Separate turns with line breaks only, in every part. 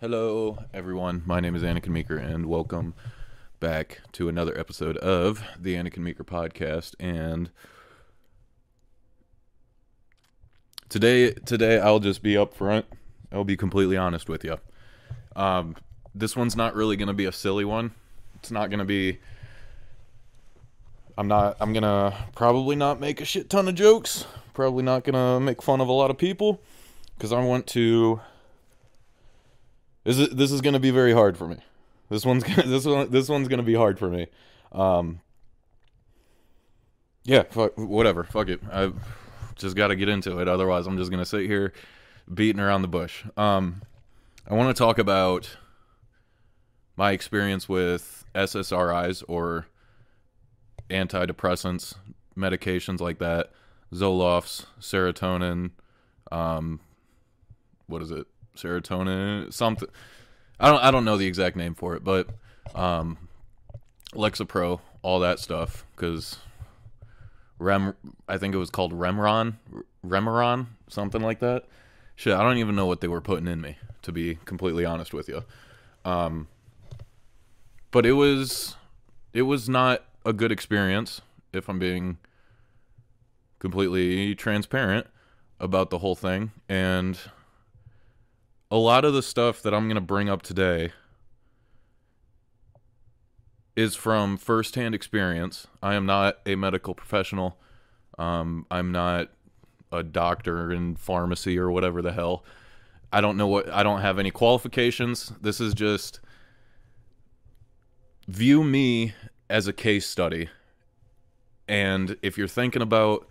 Hello, everyone. My name is Anikin Meeker, and welcome back to another episode of the Anikin Meeker podcast. And today, today I'll just be upfront. I'll be completely honest with you. Um, this one's not really going to be a silly one. It's not going to be. I'm not. I'm gonna probably not make a shit ton of jokes. Probably not gonna make fun of a lot of people because I want to this is this is going to be very hard for me. This one's gonna, this one this one's going to be hard for me. Um Yeah, fuck, whatever. Fuck it. I just got to get into it otherwise I'm just going to sit here beating around the bush. Um I want to talk about my experience with SSRIs or antidepressants, medications like that, Zolofts, serotonin, um, what is it? Serotonin, something. I don't I don't know the exact name for it, but um, Lexapro, all that stuff, because Rem, I think it was called Remeron, Remeron, something like that. Shit, I don't even know what they were putting in me, to be completely honest with you. Um, but it was it was not a good experience if I'm being completely transparent about the whole thing and a lot of the stuff that I'm going to bring up today is from firsthand experience. I am not a medical professional. Um, I'm not a doctor in pharmacy or whatever the hell. I don't know what I don't have any qualifications. This is just view me as a case study. And if you're thinking about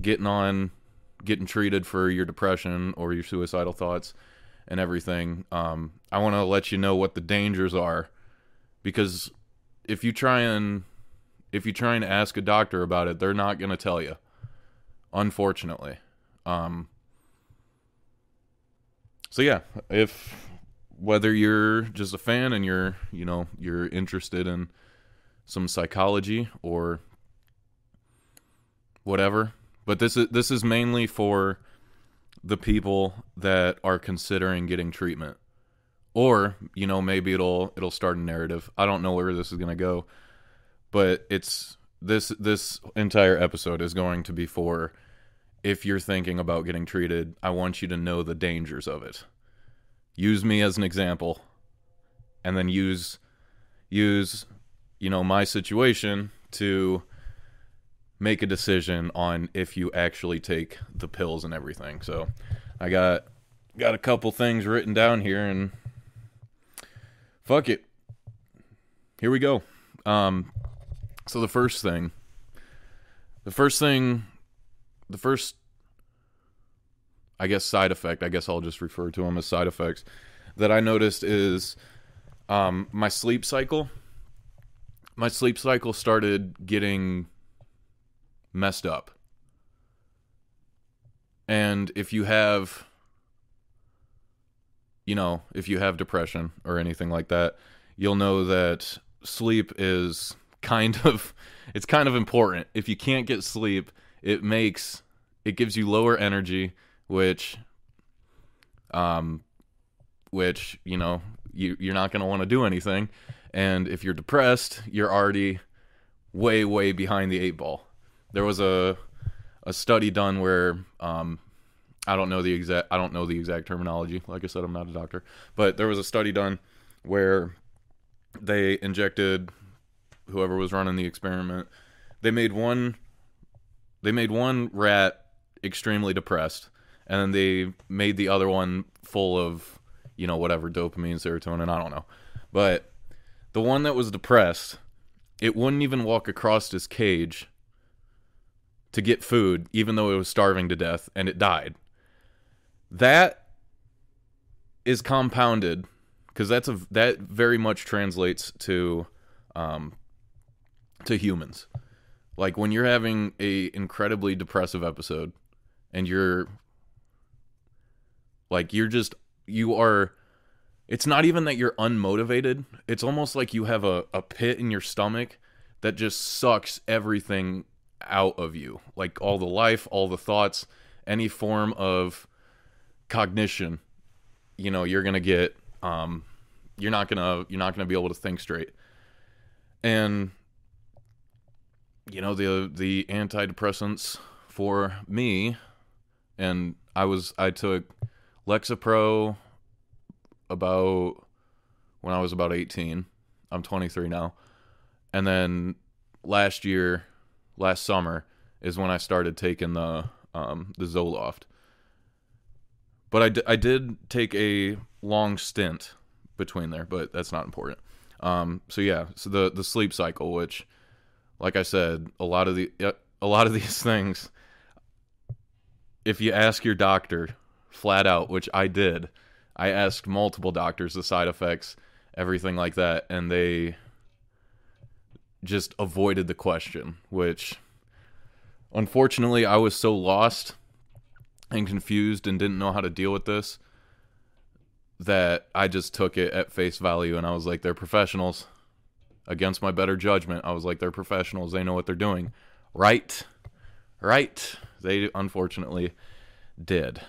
getting on getting treated for your depression or your suicidal thoughts and everything, um, I want to let you know what the dangers are because if you try and if you try and ask a doctor about it, they're not going to tell you. Unfortunately. Um, so yeah, if whether you're just a fan and you're, you know, you're interested in some psychology or whatever, but this is this is mainly for the people that are considering getting treatment. Or, you know, maybe it'll it'll start a narrative. I don't know where this is going to go, but it's this this entire episode is going to be for if you're thinking about getting treated, I want you to know the dangers of it. Use me as an example and then use use you know my situation to make a decision on if you actually take the pills and everything. So I got got a couple things written down here and fuck it. Here we go. Um so the first thing the first thing the first I guess side effect, I guess I'll just refer to them as side effects that I noticed is um my sleep cycle. My sleep cycle started getting messed up. And if you have you know, if you have depression or anything like that, you'll know that sleep is kind of it's kind of important. If you can't get sleep, it makes it gives you lower energy, which um which, you know, you you're not going to want to do anything. And if you're depressed, you're already way way behind the eight ball there was a a study done where um, I don't know the exact I don't know the exact terminology. Like I said, I'm not a doctor, but there was a study done where they injected whoever was running the experiment. They made one they made one rat extremely depressed, and then they made the other one full of you know whatever dopamine, serotonin, I don't know, but the one that was depressed, it wouldn't even walk across his cage to get food, even though it was starving to death and it died. That is compounded because that's a that very much translates to um, to humans. Like when you're having a incredibly depressive episode and you're like you're just you are it's not even that you're unmotivated. It's almost like you have a, a pit in your stomach that just sucks everything out of you like all the life all the thoughts any form of cognition you know you're gonna get um, you're not gonna you're not gonna be able to think straight. And you know the the antidepressants for me, and I was I took Lexapro about when I was about 18. I'm 23 now. And then last year, last summer is when I started taking the um, the Zoloft. But I, d- I did take a long stint between there, but that's not important. Um, so yeah, so the the sleep cycle, which, like I said, a lot of the a lot of these things, if you ask your doctor flat out, which I did, I asked multiple doctors the side effects, everything like that, and they just avoided the question, which unfortunately I was so lost and confused and didn't know how to deal with this that I just took it at face value and I was like, they're professionals. Against my better judgment, I was like, they're professionals. They know what they're doing. Right. Right. They unfortunately did,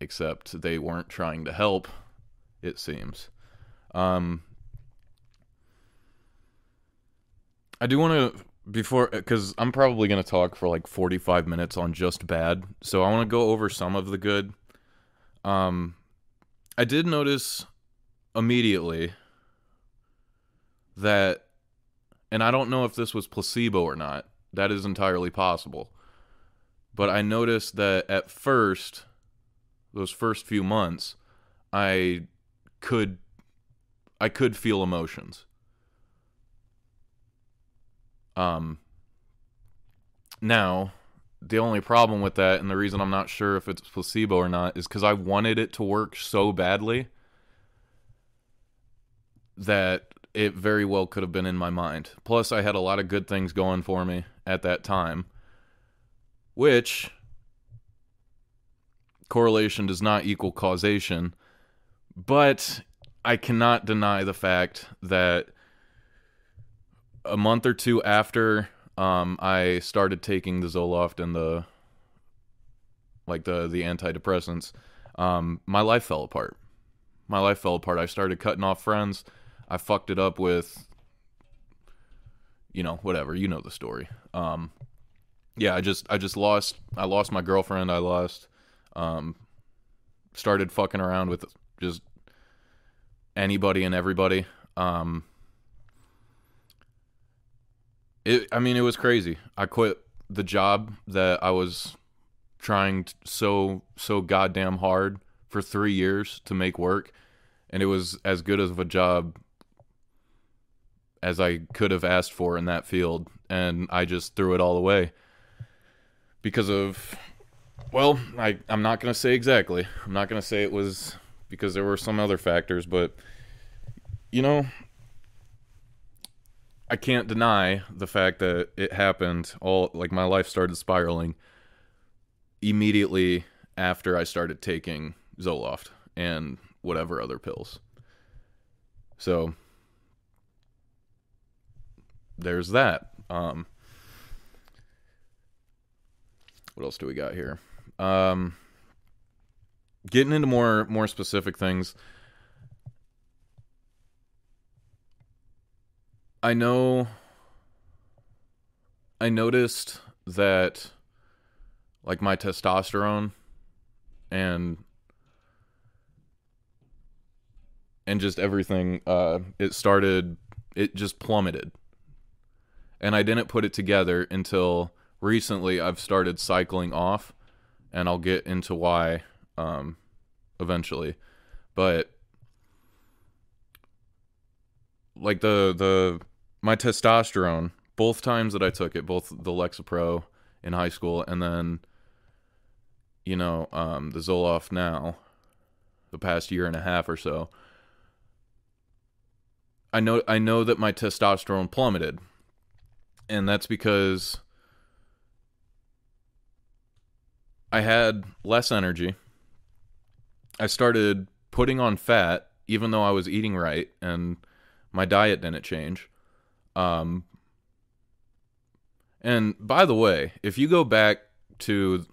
except they weren't trying to help, it seems. Um, I do want to before because I'm probably going to talk for like 45 minutes on just bad. So I want to go over some of the good. Um, I did notice immediately that, and I don't know if this was placebo or not. That is entirely possible. But I noticed that at first, those first few months, I could, I could feel emotions. Um, now, the only problem with that, and the reason I'm not sure if it's placebo or not, is because I wanted it to work so badly that it very well could have been in my mind. Plus, I had a lot of good things going for me at that time, which correlation does not equal causation, but I cannot deny the fact that a month or two after um, I started taking the Zoloft and the like the the antidepressants, um, my life fell apart. My life fell apart. I started cutting off friends. I fucked it up with you know, whatever. You know the story. Um, yeah, I just I just lost I lost my girlfriend. I lost um, started fucking around with just anybody and everybody. Um, it, I mean, it was crazy. I quit the job that I was trying so so goddamn hard for three years to make work, and it was as good of a job as I could have asked for in that field, and I just threw it all away because of well, I I'm not gonna say exactly. I'm not gonna say it was because there were some other factors, but you know, I can't deny the fact that it happened all like my life started spiraling immediately after I started taking Zoloft and whatever other pills. So there's that. Um, what else do we got here? Um, getting into more more specific things. I know I noticed that like my testosterone and and just everything uh it started it just plummeted. And I didn't put it together until recently I've started cycling off and I'll get into why um eventually. But like the the my testosterone, both times that I took it, both the Lexapro in high school and then you know, um, the Zoloft now, the past year and a half or so. I know I know that my testosterone plummeted. And that's because I had less energy. I started putting on fat even though I was eating right and my diet didn't change. Um, and by the way, if you go back to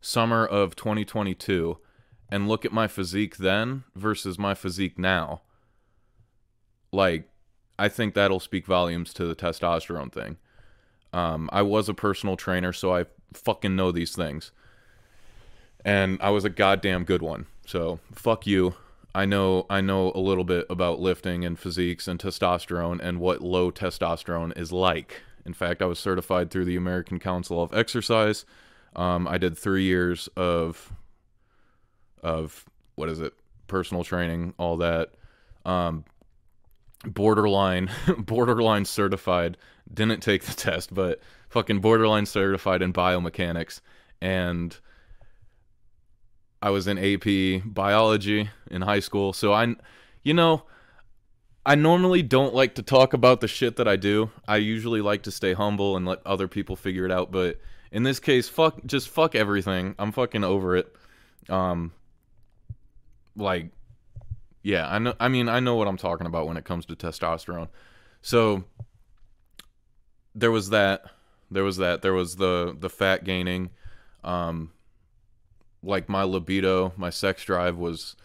summer of 2022 and look at my physique then versus my physique now, like I think that'll speak volumes to the testosterone thing. Um, I was a personal trainer, so I fucking know these things. And I was a goddamn good one. So fuck you. I know I know a little bit about lifting and physiques and testosterone and what low testosterone is like. In fact, I was certified through the American Council of Exercise. Um, I did three years of of what is it, personal training, all that. Um, borderline, borderline certified. Didn't take the test, but fucking borderline certified in biomechanics, and I was in AP biology in high school. So I, you know, I normally don't like to talk about the shit that I do. I usually like to stay humble and let other people figure it out. But in this case, fuck, just fuck everything. I'm fucking over it. Um, like, yeah, I know. I mean, I know what I'm talking about when it comes to testosterone. So there was that. There was that. There was the the fat gaining. Um, like my libido, my sex drive was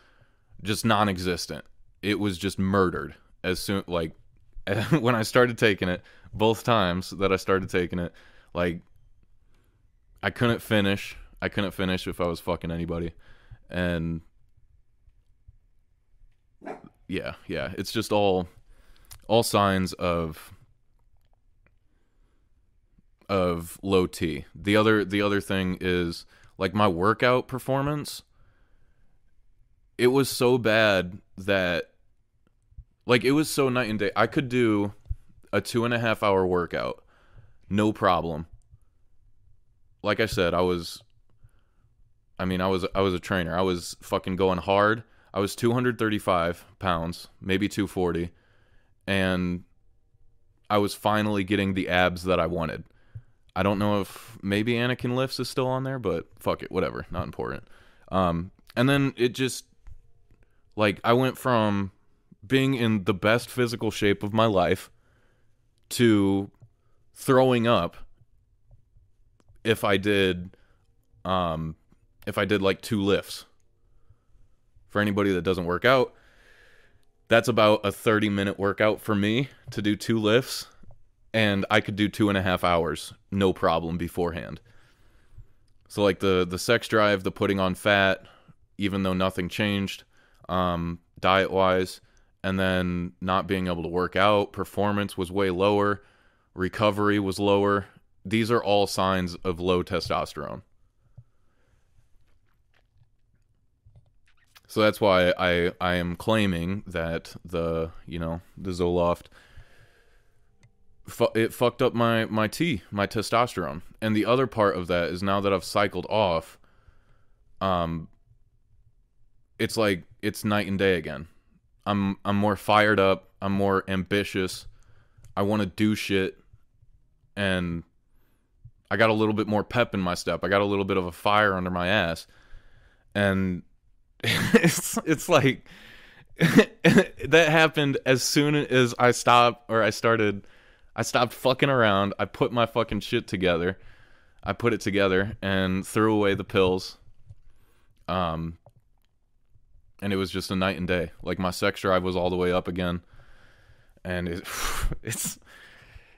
just non-existent. It was just murdered as soon like when I started taking it, both times that I started taking it, like I couldn't finish. I couldn't finish if I was fucking anybody. And yeah, yeah, it's just all all signs of of low T. The other the other thing is like my workout performance. It was so bad that like it was so night and day. I could do a two and a half hour workout, no problem. Like I said, I was I mean, I was I was a trainer. I was fucking going hard. I was 235 pounds, maybe 240, and I was finally getting the abs that I wanted. I don't know if maybe Anikin lifts is still on there, but fuck it, whatever, not important. Um, and then it just like I went from being in the best physical shape of my life to throwing up if I did um if I did like two lifts. For anybody that doesn't work out, that's about a 30 minute workout for me to do two lifts. And I could do two and a half hours, no problem beforehand. So like the the sex drive, the putting on fat, even though nothing changed, um, diet wise, and then not being able to work out, performance was way lower, recovery was lower. These are all signs of low testosterone. So that's why I I am claiming that the you know the Zoloft it fucked up my my T my testosterone and the other part of that is now that I've cycled off um it's like it's night and day again I'm I'm more fired up. I'm more ambitious. I want to do shit, and I got a little bit more pep in my step. I got a little bit of a fire under my ass, and it's it's like that happened as soon as I stopped or I started. I stopped fucking around. I put my fucking shit together. I put it together and threw away the pills. Um, and it was just a night and day. Like my sex drive was all the way up again, and it, it's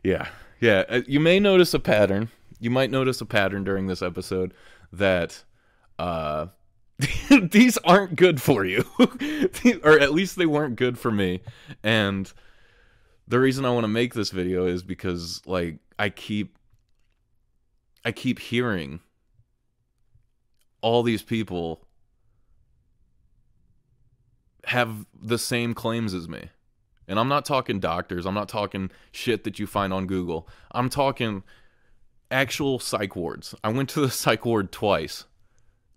yeah, yeah. Uh, you may notice a pattern. You might notice a pattern during this episode that uh, these aren't good for you, or at least they weren't good for me. And the reason I want to make this video is because like I keep I keep hearing all these people have the same claims as me. And I'm not talking doctors, I'm not talking shit that you find on Google. I'm talking actual psych wards. I went to the psych ward twice.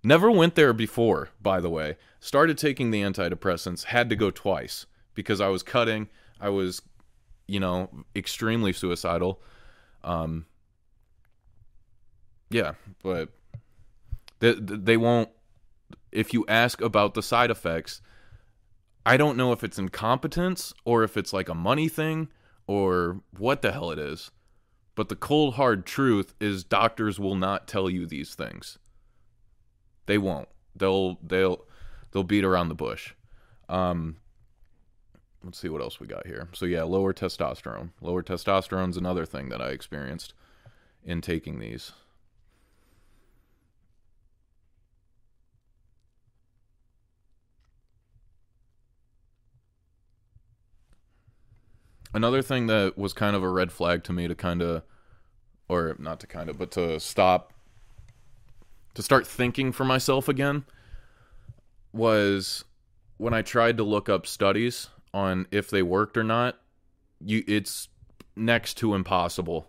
Never went there before, by the way. Started taking the antidepressants, had to go twice because I was cutting, I was you know, extremely suicidal. Um yeah, but they they won't if you ask about the side effects, I don't know if it's incompetence or if it's like a money thing or what the hell it is. But the cold hard truth is doctors will not tell you these things. They won't. They'll they'll they'll beat around the bush. Um, let's see what else we got here. So yeah, lower testosterone. Lower testosterone's another thing that I experienced in taking these. Another thing that was kind of a red flag to me to kind of or not to kind of, but to stop to start thinking for myself again was when I tried to look up studies on if they worked or not, you it's next to impossible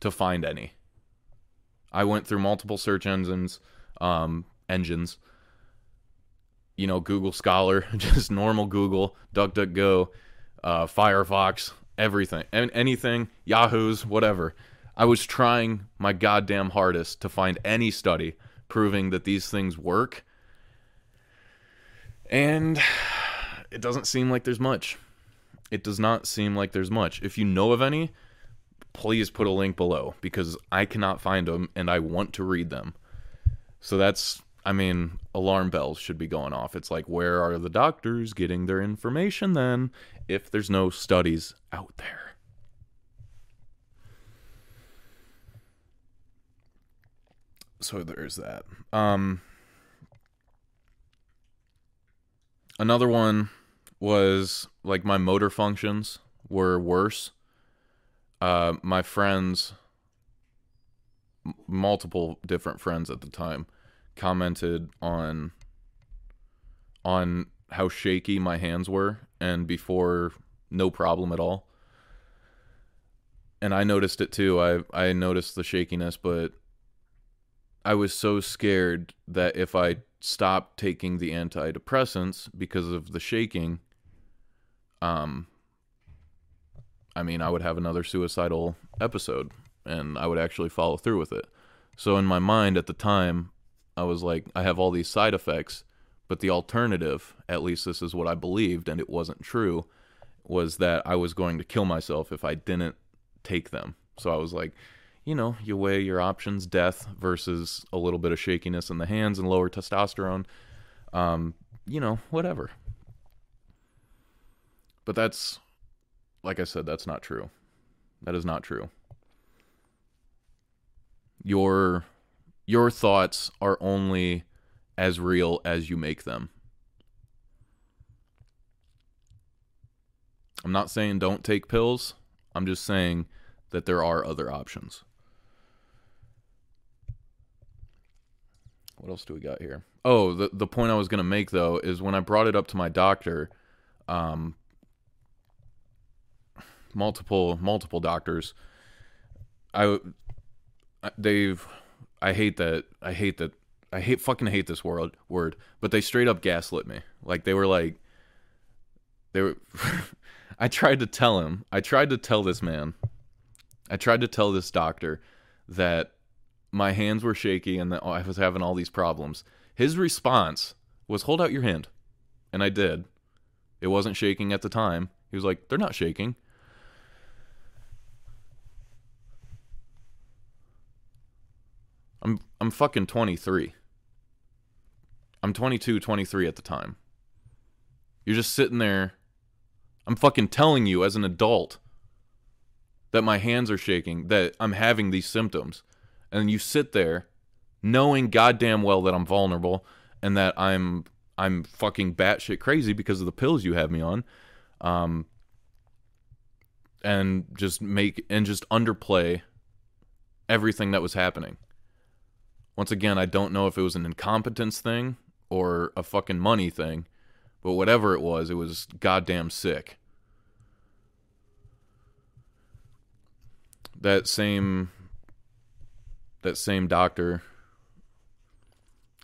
to find any. I went through multiple search engines, um, engines, you know, Google Scholar, just normal Google, DuckDuckGo, uh, Firefox, everything, and anything, Yahoo's, whatever. I was trying my goddamn hardest to find any study proving that these things work. And it doesn't seem like there's much. It does not seem like there's much. If you know of any, please put a link below because I cannot find them and I want to read them. So that's, I mean, alarm bells should be going off. It's like, where are the doctors getting their information then if there's no studies out there? so there's that. Um, another one was like my motor functions were worse. Uh, my friends, m- multiple different friends at the time, commented on on how shaky my hands were, and before no problem at all. And I noticed it too. I I noticed the shakiness, but I was so scared that if I stopped taking the antidepressants because of the shaking, um, I mean, I would have another suicidal episode and I would actually follow through with it. So in my mind at the time, I was like, I have all these side effects, but the alternative, at least this is what I believed, and it wasn't true, was that I was going to kill myself if I didn't take them. So I was like, you know, you weigh your options death versus a little bit of shakiness in the hands and lower testosterone. Um, you know, whatever. But that's, like I said, that's not true. That is not true. Your your thoughts are only as real as you make them. I'm not saying don't take pills. I'm just saying that there are other options. what else do we got here? Oh, the the point I was gonna make though is when I brought it up to my doctor, um, multiple multiple doctors, I they've I hate that I hate that I hate fucking hate this word word, but they straight up gaslit me. Like they were like they were I tried to tell him, I tried to tell this man, I tried to tell this doctor that my hands were shaky and that I was having all these problems. His response was, "Hold out your hand," and I did. It wasn't shaking at the time. He was like, "They're not shaking." I'm I'm fucking 23. I'm 22, 23 at the time. You're just sitting there. I'm fucking telling you as an adult that my hands are shaking, that I'm having these symptoms and you sit there knowing goddamn well that I'm vulnerable and that I'm I'm fucking batshit crazy because of the pills you have me on, um, and just make and just underplay everything that was happening. Once again, I don't know if it was an incompetence thing or a fucking money thing, but whatever it was, it was goddamn sick. That same that same doctor,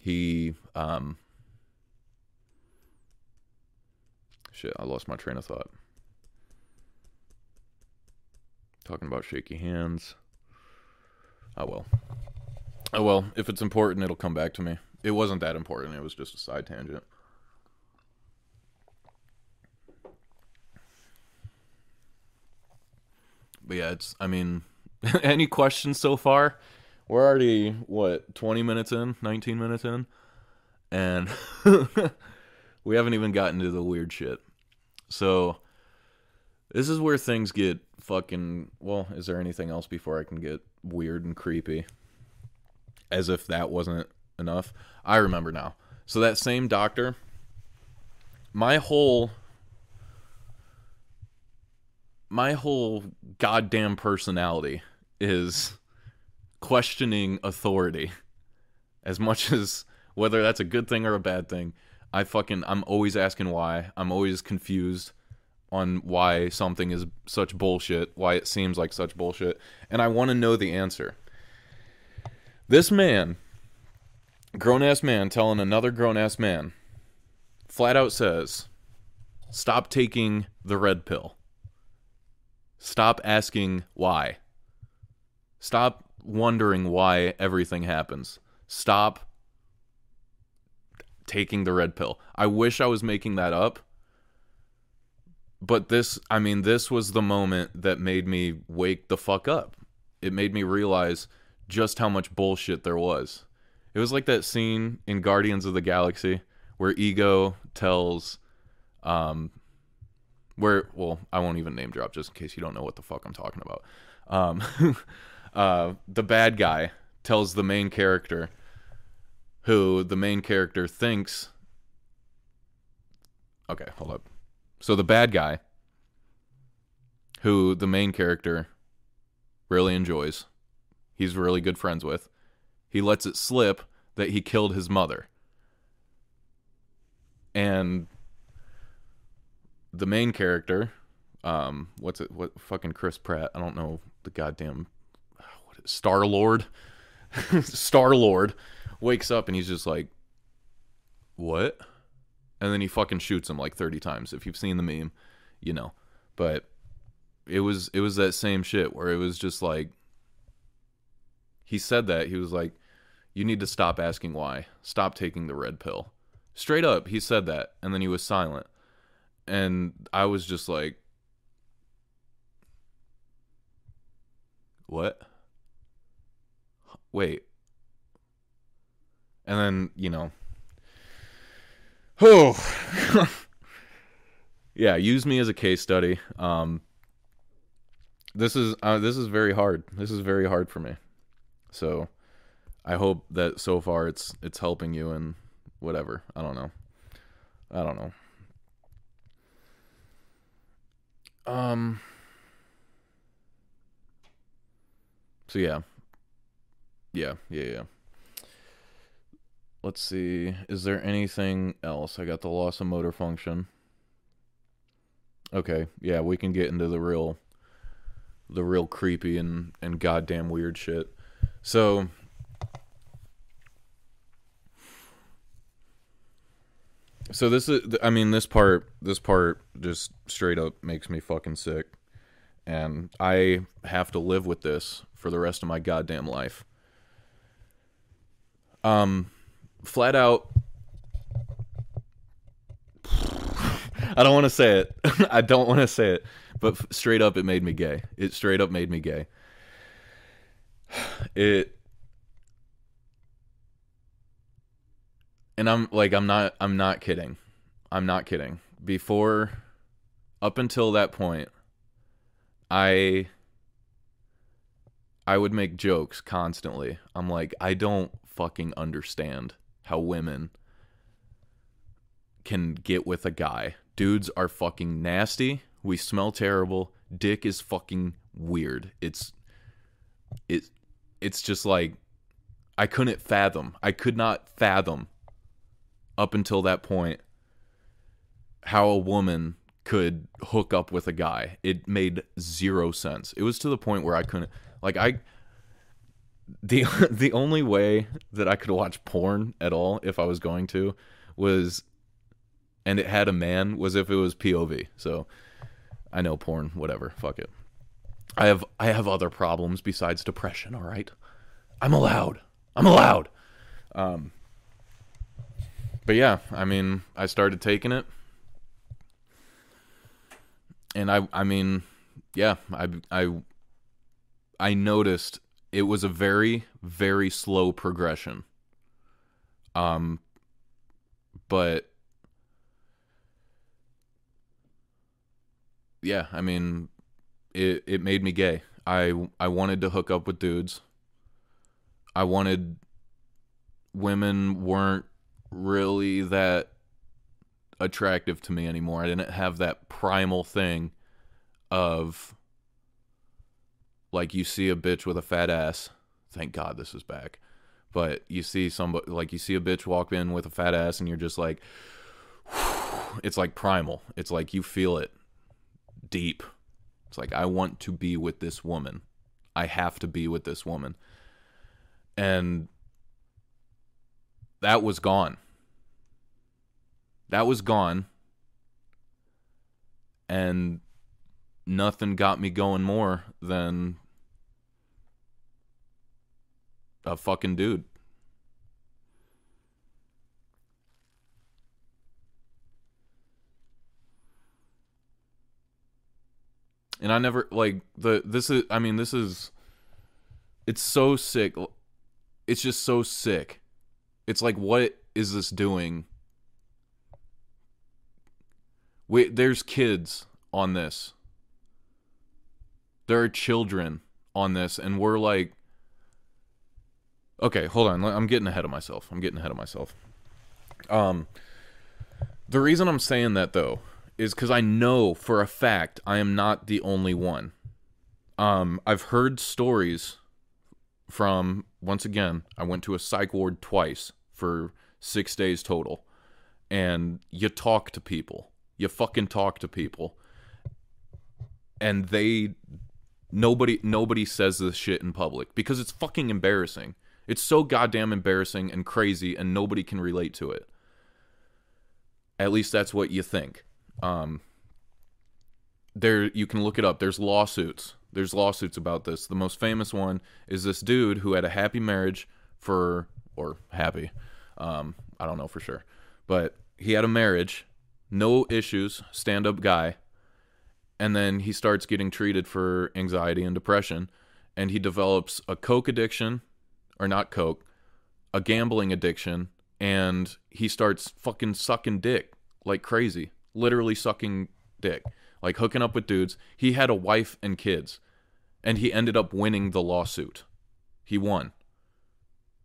he um shit, I lost my train of thought. Talking about shaky hands. Oh well. Oh well, if it's important it'll come back to me. It wasn't that important, it was just a side tangent. But yeah, it's I mean any questions so far? we're already what 20 minutes in 19 minutes in and we haven't even gotten to the weird shit. So this is where things get fucking well, is there anything else before I can get weird and creepy? As if that wasn't enough. I remember now. So that same doctor my whole my whole goddamn personality is questioning authority as much as whether that's a good thing or a bad thing i fucking i'm always asking why i'm always confused on why something is such bullshit why it seems like such bullshit and i want to know the answer this man grown ass man telling another grown ass man flat out says stop taking the red pill. Stop asking why. Stop wondering why everything happens. Stop taking the red pill. I wish i was making that up but this i mean this was the moment that made me wake the fuck up. It made me realize just how much bullshit there was. It was like that scene in guardians of the galaxy where ego tells um where well i won't even name drop just in case you don't know what the fuck i'm talking about. Um uh the bad guy tells the main character who the main character thinks okay hold up. So the bad guy who the main character really enjoys he's really good friends with he lets it slip that he killed his mother and the main character, um, what's it? What fucking Chris Pratt? I don't know the goddamn Star Lord. Star Lord wakes up and he's just like, "What?" And then he fucking shoots him like thirty times. If you've seen the meme, you know. But it was it was that same shit where it was just like he said that he was like, "You need to stop asking why. Stop taking the red pill." Straight up, he said that, and then he was silent. And I was just like, what? Wait. And then, you know, oh, yeah, use me as a case study. Um, this is uh, this is very hard. This is very hard for me. So, I hope that so far it's it's helping you and whatever. I don't know. I don't know. Um So yeah. Yeah, yeah, yeah. Let's see. Is there anything else? I got the loss of motor function. Okay, yeah, we can get into the real the real creepy and and goddamn weird shit. So So this is I mean this part this part just straight up makes me fucking sick. And I have to live with this for the rest of my goddamn life. Um flat out I don't want to say it. I don't want to say it, but straight up it made me gay. It straight up made me gay. It and I'm like I'm not I'm not kidding. I'm not kidding. Before up until that point I I would make jokes constantly. I'm like I don't fucking understand how women can get with a guy. Dudes are fucking nasty. We smell terrible. Dick is fucking weird. It's it it's just like I couldn't fathom. I could not fathom up until that point how a woman could hook up with a guy. It made zero sense. It was to the point where I couldn't like I the the only way that I could watch porn at all if I was going to was and it had a man was if it was POV. So I know porn, whatever, fuck it. I have I have other problems besides depression. All right, I'm allowed. I'm allowed. Um, but yeah, I mean, I started taking it, and I I mean, yeah, I I I noticed it was a very very slow progression. Um, but yeah, I mean, it it made me gay. I I wanted to hook up with dudes. I wanted women weren't really that attractive to me anymore. I didn't have that primal thing of like you see a bitch with a fat ass. Thank God this is back. But you see somebody like you see a bitch walk in with a fat ass and you're just like it's like primal. It's like you feel it deep. It's like I want to be with this woman. I have to be with this woman. And that was gone. That was gone. And nothing got me going more than a fucking dude. And I never like the this is I mean this is it's so sick. It's just so sick. It's like what is this doing? Wait, there's kids on this. There are children on this and we're like Okay, hold on. I'm getting ahead of myself. I'm getting ahead of myself. Um the reason I'm saying that though is cuz I know for a fact I am not the only one. Um I've heard stories from once again, I went to a psych ward twice for 6 days total. And you talk to people. You fucking talk to people. And they nobody nobody says this shit in public because it's fucking embarrassing. It's so goddamn embarrassing and crazy, and nobody can relate to it. At least that's what you think. Um, there, you can look it up. There's lawsuits. There's lawsuits about this. The most famous one is this dude who had a happy marriage for, or happy, um, I don't know for sure, but he had a marriage, no issues, stand up guy, and then he starts getting treated for anxiety and depression, and he develops a coke addiction or not coke, a gambling addiction, and he starts fucking sucking dick like crazy, literally sucking dick, like hooking up with dudes. He had a wife and kids, and he ended up winning the lawsuit. He won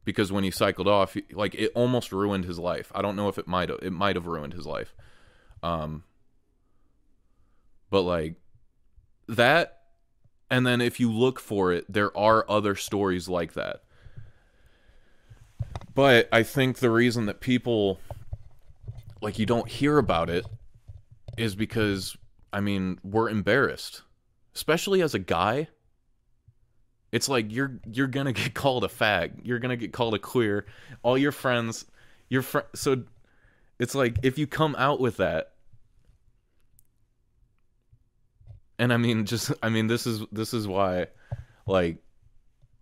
because when he cycled off, he, like it almost ruined his life. I don't know if it might have, it might have ruined his life. Um, but like that, and then if you look for it, there are other stories like that. But I think the reason that people like you don't hear about it is because I mean, we're embarrassed. Especially as a guy. It's like you're you're going to get called a fag. You're going to get called a queer. All your friends, your fr- so it's like if you come out with that and I mean just I mean this is this is why like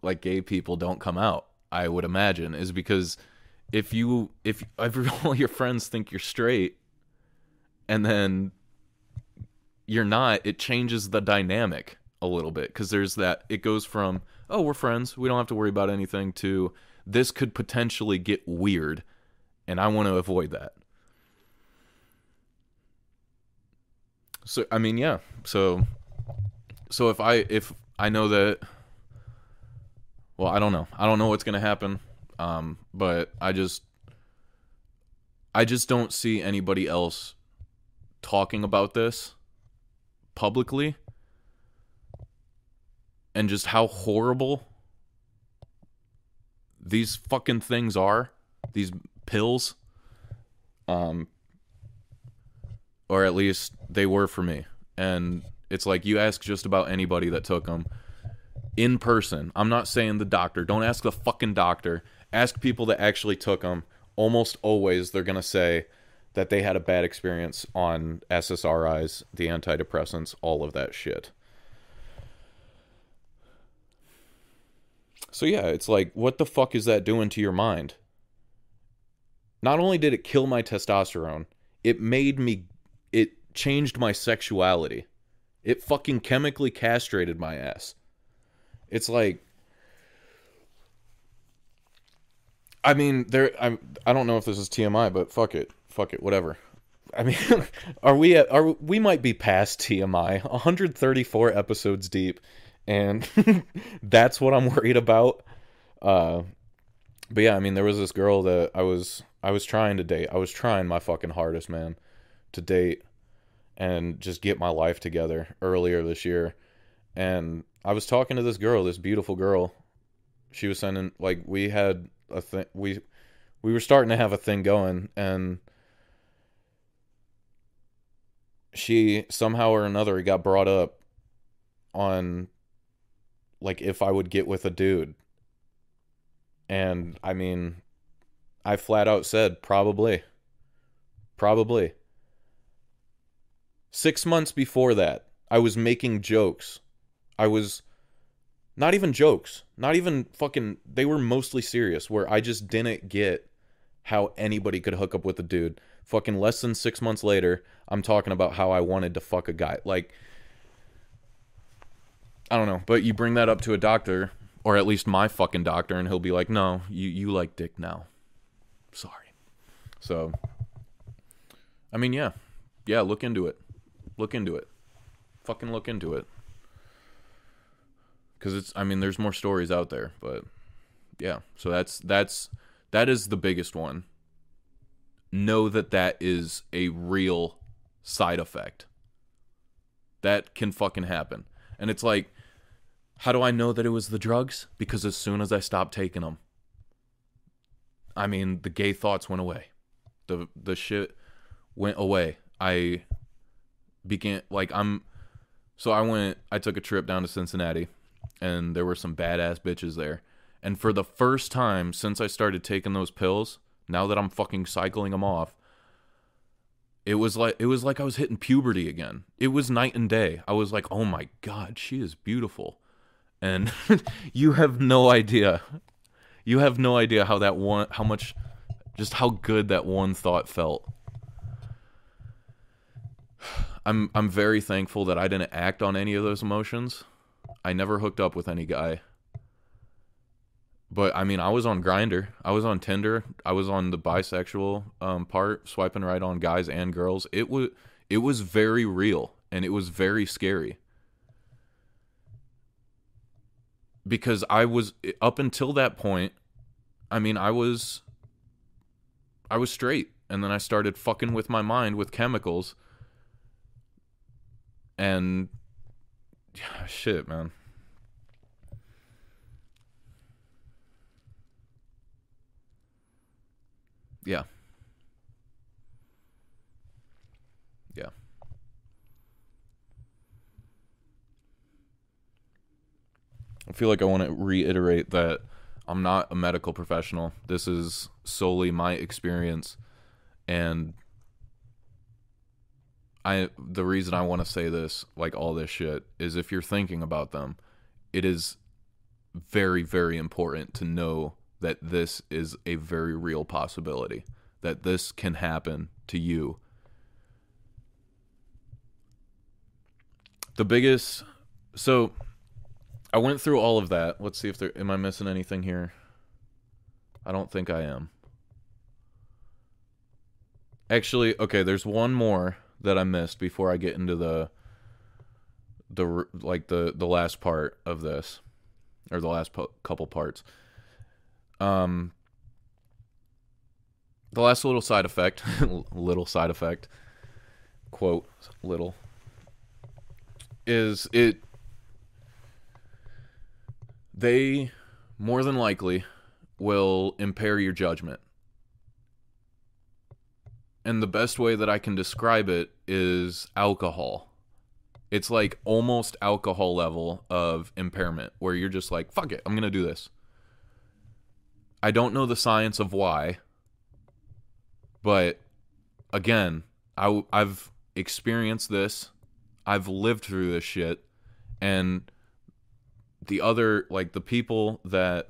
like gay people don't come out I would imagine, is because if you if every, all your friends think you're straight, and then you're not, it changes the dynamic a little bit because there's that. It goes from oh we're friends, we don't have to worry about anything to this could potentially get weird, and I want to avoid that. So I mean, yeah. So so if I if I know that well, I don't know. I don't know what's gonna happen. Um, but I just I just don't see anybody else talking about this publicly and just how horrible these fucking things are these pills um or at least they were for me and it's like you ask just about anybody that took them in person. I'm not saying the doctor. Don't ask the fucking doctor. Ask people that actually took them. Almost always they're going to say that they had a bad experience on SSRIs, the antidepressants, all of that shit. So yeah, it's like what the fuck is that doing to your mind? Not only did it kill my testosterone, it made me it changed my sexuality. It fucking chemically castrated my ass. It's like I mean, there I I don't know if this is TMI, but fuck it. Fuck it, whatever. I mean, are we at, are we might be past TMI, 134 episodes deep, and that's what I'm worried about. Uh, but yeah, I mean, there was this girl that I was I was trying to date. I was trying my fucking hardest, man, to date and just get my life together earlier this year. And I was talking to this girl, this beautiful girl. She was sending like we had a thing we we were starting to have a thing going and she somehow or another got brought up on like if I would get with a dude. And I mean, I flat out said probably. Probably. 6 months before that, I was making jokes. I was not even jokes, not even fucking they were mostly serious where I just didn't get how anybody could hook up with a dude. Fucking less than 6 months later, I'm talking about how I wanted to fuck a guy. Like I don't know, but you bring that up to a doctor, or at least my fucking doctor, and he'll be like, "No, you you like dick now." Sorry. So, I mean, yeah, yeah. Look into it. Look into it. Fucking look into it. Because it's, I mean, there's more stories out there, but yeah. So that's that's that is the biggest one. Know that that is a real side effect. That can fucking happen. And it's like how do I know that it was the drugs? Because as soon as I stopped taking them, I mean, the gay thoughts went away. The the shit went away. I began like I'm so I went I took a trip down to Cincinnati and there were some badass bitches there. And for the first time since I started taking those pills, now that I'm fucking cycling them off, it was like it was like I was hitting puberty again. It was night and day. I was like, "Oh my god, she is beautiful." and you have no idea. You have no idea how that one, how much, just how good that one thought felt. I'm I'm very thankful that I didn't act on any of those emotions. I never hooked up with any guy. But I mean, I was on Grindr, I was on Tinder, I was on the bisexual um, part, swiping right on guys and girls. It was it was very real and it was very scary. because I was up until that point, I mean, I was I was straight and then I started fucking with my mind with chemicals. And shit, man. Yeah. Yeah. I feel like I want to reiterate that I'm not a medical professional. This is solely my experience and I the reason I want to say this, like all this shit, is if you're thinking about them, it is very very important to know that this is a very real possibility that this can happen to you. The biggest so I went through all of that. Let's see if there am I missing anything here. I don't think I am. Actually, okay, there's one more that I missed before I get into the the like the the last part of this or the last po- couple parts. Um the last little side effect, little side effect, quote, little is it they more than likely will impair your judgment. And the best way that I can describe it is alcohol. It's like almost alcohol level of impairment where you're just like, fuck it, I'm going to do this. I don't know the science of why, but again, I, I've experienced this. I've lived through this shit. And the other like the people that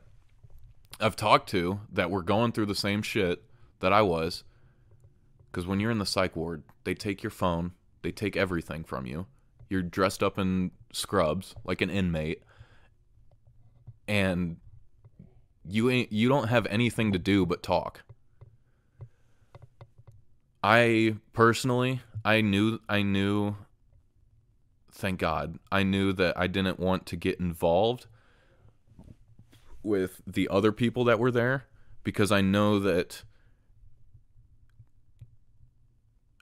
I've talked to that were going through the same shit that I was cuz when you're in the psych ward, they take your phone, they take everything from you. You're dressed up in scrubs like an inmate and you ain't you don't have anything to do but talk. I personally, I knew, I knew, thank God, I knew that I didn't want to get involved with the other people that were there because I know that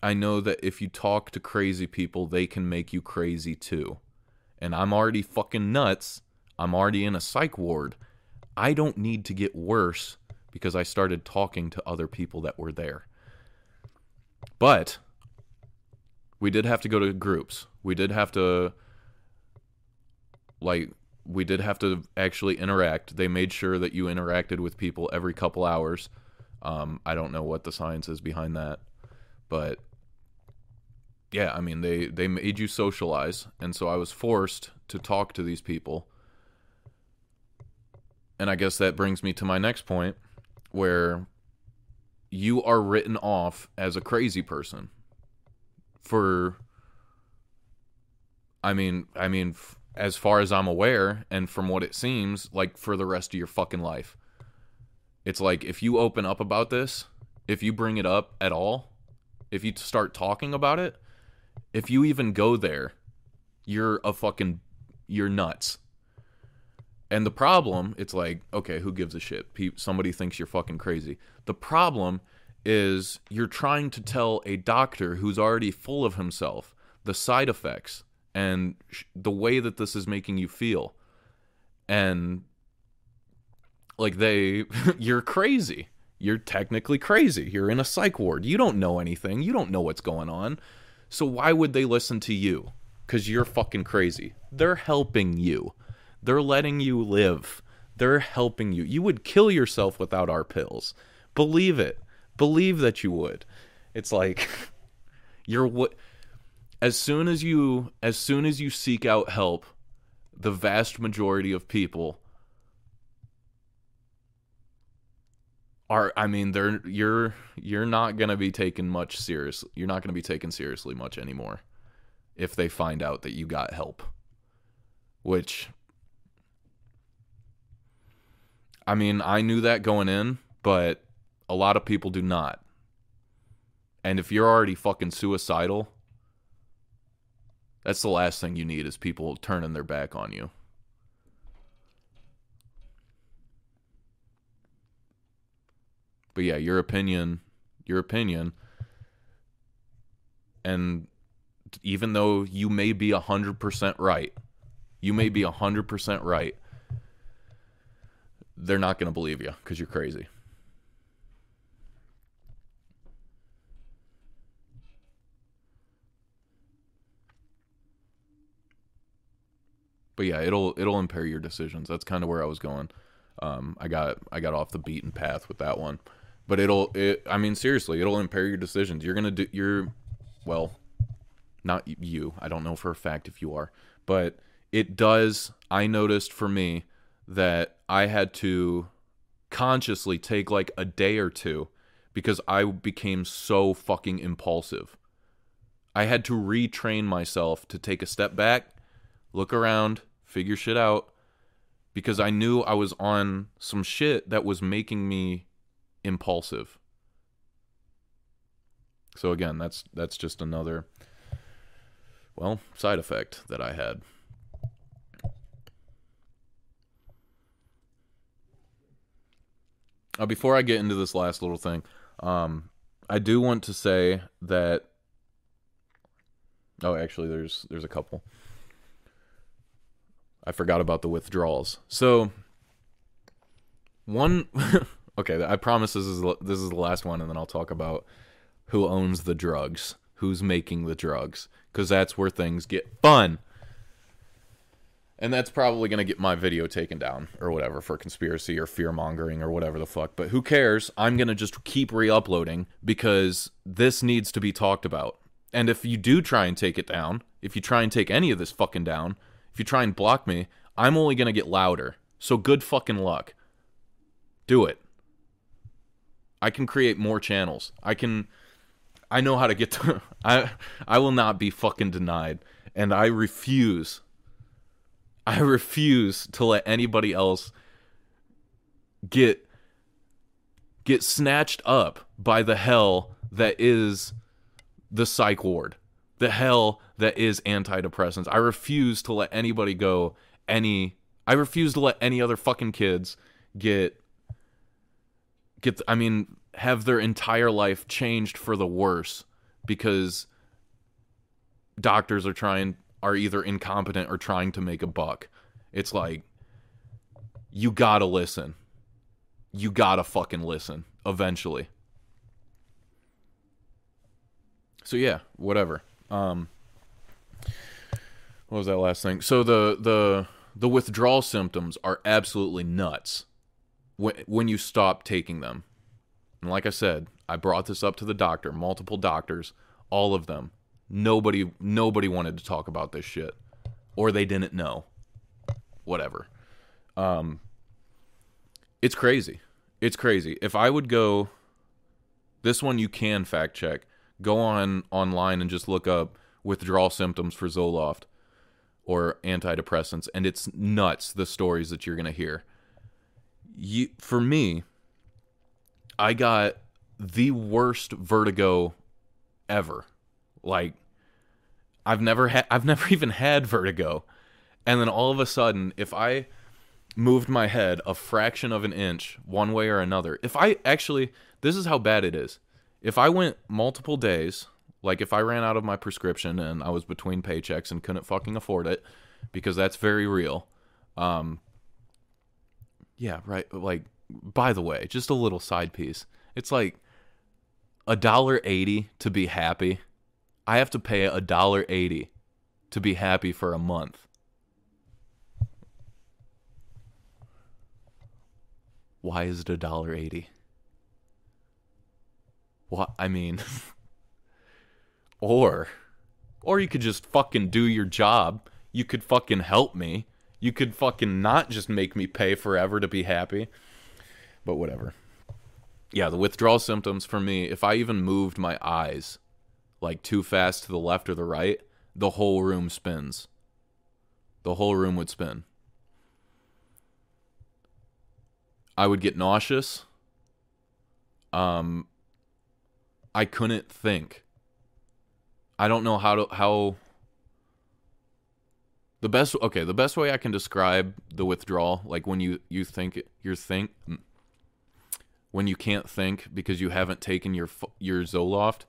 I know that if you talk to crazy people, they can make you crazy too. And I'm already fucking nuts. I'm already in a psych ward. I don't need to get worse because I started talking to other people that were there. But we did have to go to groups. We did have to like we did have to actually interact. They made sure that you interacted with people every couple hours. Um, I don't know what the science is behind that, but yeah, I mean they they made you socialize, and so I was forced to talk to these people. And I guess that brings me to my next point, where you are written off as a crazy person for I mean, I mean f- as far as I'm aware and from what it seems, like for the rest of your fucking life. It's like if you open up about this, if you bring it up at all, if you start talking about it, if you even go there, you're a fucking you're nuts. And the problem, it's like, okay, who gives a shit? Somebody thinks you're fucking crazy. The problem is you're trying to tell a doctor who's already full of himself the side effects and sh- the way that this is making you feel. And like they you're crazy. You're technically crazy. You're in a psych ward. You don't know anything. You don't know what's going on. So why would they listen to you? Cuz you're fucking crazy. They're helping you. They're letting you live. They're helping you. You would kill yourself without our pills. Believe it. Believe that you would. It's like you're what as soon as you as soon as you seek out help, the vast majority of people are I mean they're you're you're not going to be taken much seriously. You're not going to be taken seriously much anymore if they find out that you got help. Which I mean, I knew that going in, but a lot of people do not. And if you're already fucking suicidal, that's the last thing you need is people turning their back on you. But yeah, your opinion, your opinion. And even though you may be 100% right, you may be 100% right, they're not going to believe you because you're crazy. But yeah, it'll it'll impair your decisions. That's kind of where I was going. Um, I got I got off the beaten path with that one, but it'll it. I mean, seriously, it'll impair your decisions. You're gonna do. You're, well, not you. I don't know for a fact if you are, but it does. I noticed for me that I had to consciously take like a day or two because I became so fucking impulsive. I had to retrain myself to take a step back, look around, figure shit out because I knew I was on some shit that was making me impulsive. So again, that's that's just another well, side effect that I had. Uh, before I get into this last little thing, um, I do want to say that. Oh, actually, there's there's a couple. I forgot about the withdrawals. So, one. okay, I promise this is this is the last one, and then I'll talk about who owns the drugs, who's making the drugs, because that's where things get fun. And that's probably going to get my video taken down or whatever for conspiracy or fear mongering or whatever the fuck. But who cares? I'm going to just keep re uploading because this needs to be talked about. And if you do try and take it down, if you try and take any of this fucking down, if you try and block me, I'm only going to get louder. So good fucking luck. Do it. I can create more channels. I can I know how to get to I I will not be fucking denied and I refuse I refuse to let anybody else get get snatched up by the hell that is the psych ward, the hell that is antidepressants. I refuse to let anybody go any. I refuse to let any other fucking kids get get. I mean, have their entire life changed for the worse because doctors are trying are either incompetent or trying to make a buck. It's like you gotta listen. You gotta fucking listen eventually. So yeah, whatever. Um what was that last thing? So the the the withdrawal symptoms are absolutely nuts when when you stop taking them. And like I said, I brought this up to the doctor, multiple doctors, all of them. Nobody nobody wanted to talk about this shit or they didn't know. Whatever. Um it's crazy. It's crazy. If I would go this one you can fact check. Go on online and just look up withdrawal symptoms for Zoloft or antidepressants and it's nuts the stories that you're going to hear. You, for me, I got the worst vertigo ever. Like I've never had I've never even had vertigo. And then all of a sudden, if I moved my head a fraction of an inch one way or another, if I actually this is how bad it is. If I went multiple days, like if I ran out of my prescription and I was between paychecks and couldn't fucking afford it, because that's very real. Um yeah, right. Like by the way, just a little side piece. It's like a dollar eighty to be happy. I have to pay a dollar eighty to be happy for a month. Why is it a dollar eighty? What I mean, or, or you could just fucking do your job. You could fucking help me. You could fucking not just make me pay forever to be happy. But whatever. Yeah, the withdrawal symptoms for me, if I even moved my eyes like too fast to the left or the right, the whole room spins. The whole room would spin. I would get nauseous. Um I couldn't think. I don't know how to how the best okay, the best way I can describe the withdrawal, like when you you think you're think when you can't think because you haven't taken your your Zoloft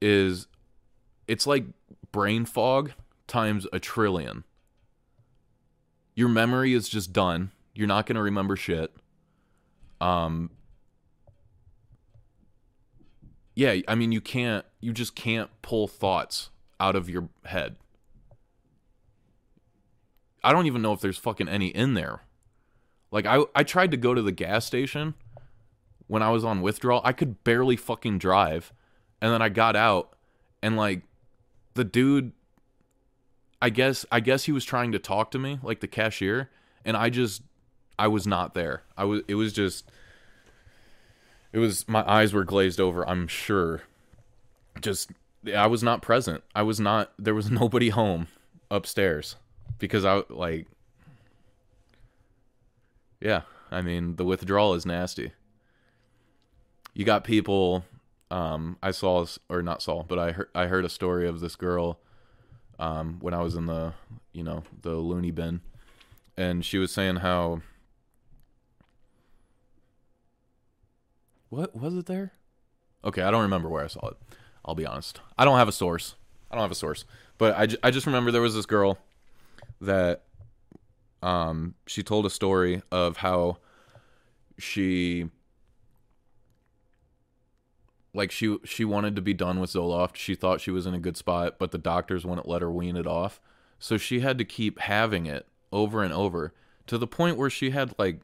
is it's like brain fog times a trillion. Your memory is just done. You're not going to remember shit. Um Yeah, I mean you can't you just can't pull thoughts out of your head. I don't even know if there's fucking any in there. Like I I tried to go to the gas station when I was on withdrawal, I could barely fucking drive. And then I got out and like the dude I guess I guess he was trying to talk to me, like the cashier, and I just I was not there. I was it was just it was my eyes were glazed over, I'm sure. Just I was not present. I was not there was nobody home upstairs because I like yeah, I mean the withdrawal is nasty you got people um, I saw or not saw, but I heard I heard a story of this girl um, when I was in the you know the loony bin, and she was saying how what was it there? Okay, I don't remember where I saw it. I'll be honest. I don't have a source. I don't have a source, but I, I just remember there was this girl that um she told a story of how she like she she wanted to be done with Zoloft. She thought she was in a good spot, but the doctors wouldn't let her wean it off. So she had to keep having it over and over to the point where she had like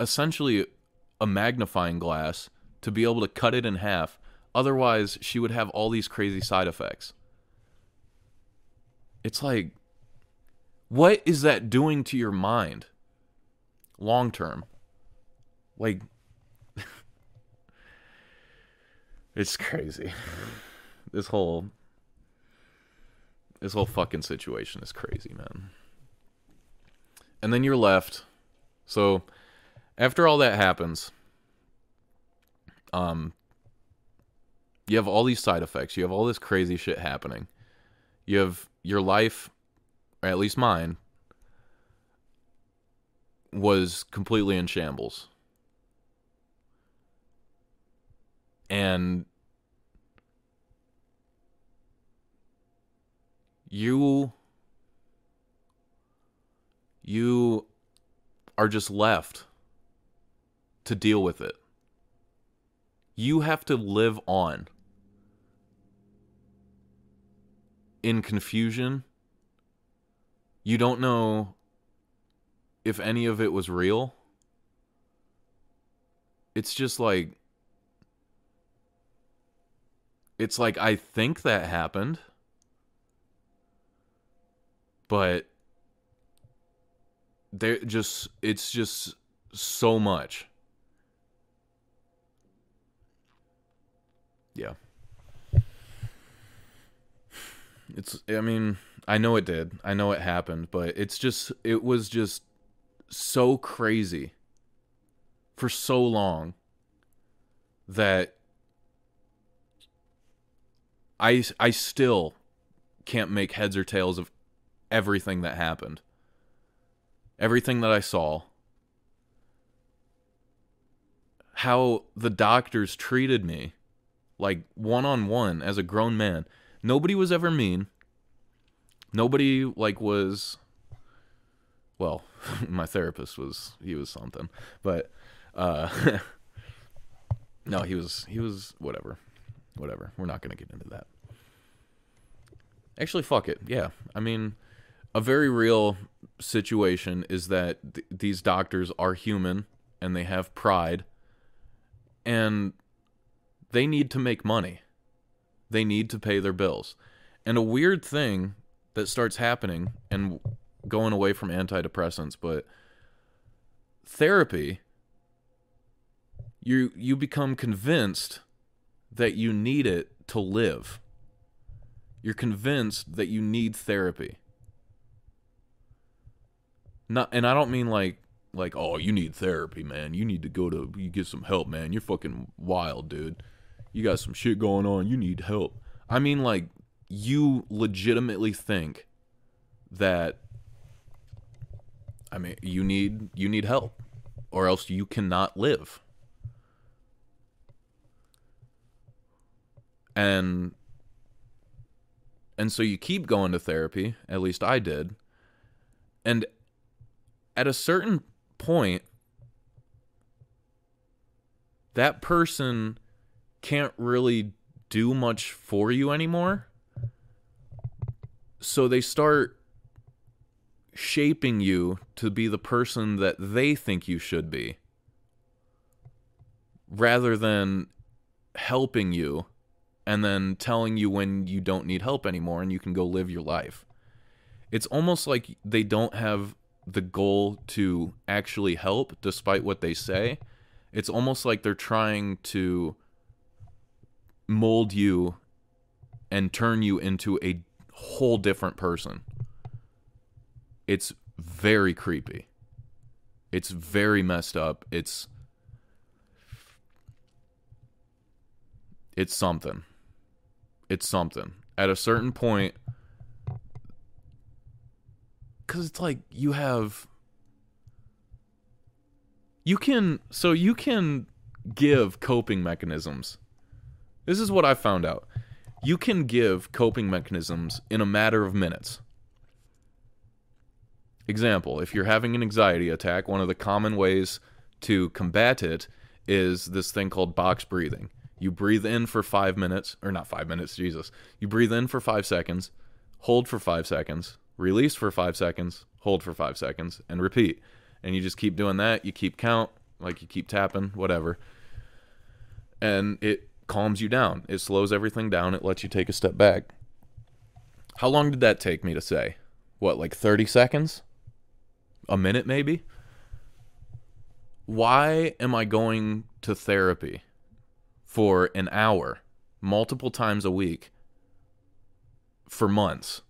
essentially a magnifying glass to be able to cut it in half. Otherwise, she would have all these crazy side effects. It's like what is that doing to your mind long term? Like It's crazy. This whole this whole fucking situation is crazy, man. And then you're left. So after all that happens, um You have all these side effects. You have all this crazy shit happening. You have your life, or at least mine, was completely in shambles. And you you are just left to deal with it. You have to live on in confusion. You don't know if any of it was real. It's just like it's like I think that happened. But there just it's just so much. Yeah. It's I mean, I know it did. I know it happened, but it's just it was just so crazy for so long that I I still can't make heads or tails of everything that happened. Everything that I saw. How the doctors treated me like one on one as a grown man. Nobody was ever mean. Nobody like was well, my therapist was he was something, but uh no, he was he was whatever. Whatever. We're not going to get into that. Actually, fuck it. Yeah. I mean, a very real situation is that th- these doctors are human and they have pride and they need to make money. They need to pay their bills. And a weird thing that starts happening and going away from antidepressants, but therapy you you become convinced that you need it to live. You're convinced that you need therapy. Not and I don't mean like like oh you need therapy, man. You need to go to you get some help, man. You're fucking wild, dude. You got some shit going on. You need help. I mean like you legitimately think that I mean you need you need help or else you cannot live. And and so you keep going to therapy, at least I did. And at a certain point that person can't really do much for you anymore. So they start shaping you to be the person that they think you should be rather than helping you and then telling you when you don't need help anymore and you can go live your life. It's almost like they don't have the goal to actually help despite what they say. It's almost like they're trying to mold you and turn you into a whole different person. It's very creepy. It's very messed up. It's it's something. It's something. At a certain point cuz it's like you have you can so you can give coping mechanisms. This is what I found out. You can give coping mechanisms in a matter of minutes. Example, if you're having an anxiety attack, one of the common ways to combat it is this thing called box breathing. You breathe in for five minutes, or not five minutes, Jesus. You breathe in for five seconds, hold for five seconds, release for five seconds, hold for five seconds, and repeat. And you just keep doing that. You keep count, like you keep tapping, whatever. And it calms you down. It slows everything down. It lets you take a step back. How long did that take me to say? What, like 30 seconds? a minute maybe. Why am I going to therapy for an hour multiple times a week for months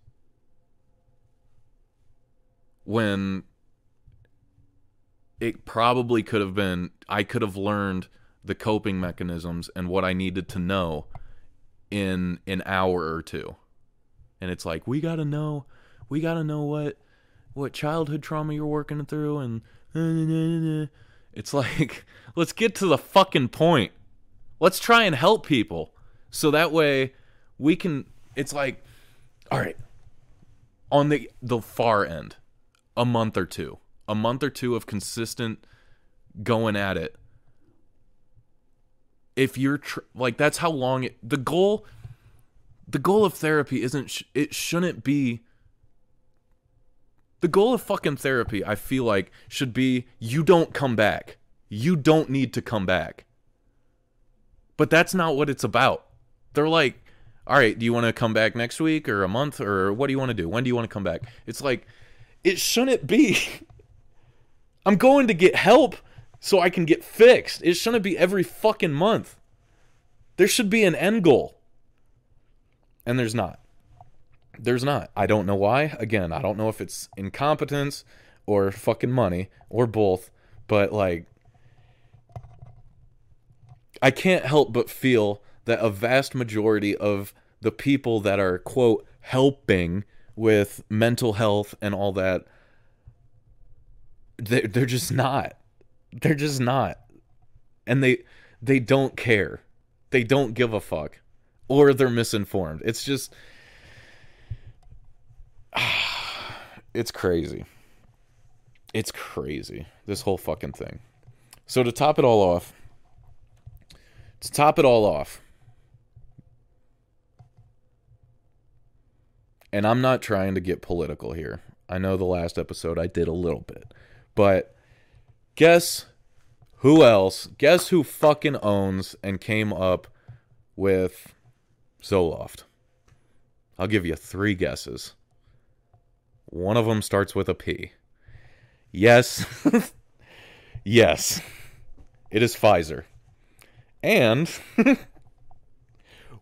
when it probably could have been I could have learned the coping mechanisms and what I needed to know in an hour or two. And it's like, we got to know, we got to know what what childhood trauma you're working through and eh, eh, eh, it's like, let's get to the fucking point. Let's try and help people. So that way we can it's like all right, on the the far end, a month or two. A month or two of consistent going at it if you're tr- like that's how long it, the goal the goal of therapy isn't sh- it shouldn't be the goal of fucking therapy i feel like should be you don't come back you don't need to come back but that's not what it's about they're like all right do you want to come back next week or a month or what do you want to do when do you want to come back it's like it shouldn't be i'm going to get help so I can get fixed. It shouldn't be every fucking month. There should be an end goal. And there's not. There's not. I don't know why. Again, I don't know if it's incompetence or fucking money or both, but like I can't help but feel that a vast majority of the people that are quote helping with mental health and all that they're, they're just not they're just not. And they they don't care. They don't give a fuck. Or they're misinformed. It's just it's crazy. It's crazy. This whole fucking thing. So to top it all off, to top it all off, and I'm not trying to get political here. I know the last episode I did a little bit, but Guess who else? Guess who fucking owns and came up with Zoloft? I'll give you three guesses. One of them starts with a P. Yes. yes. It is Pfizer. And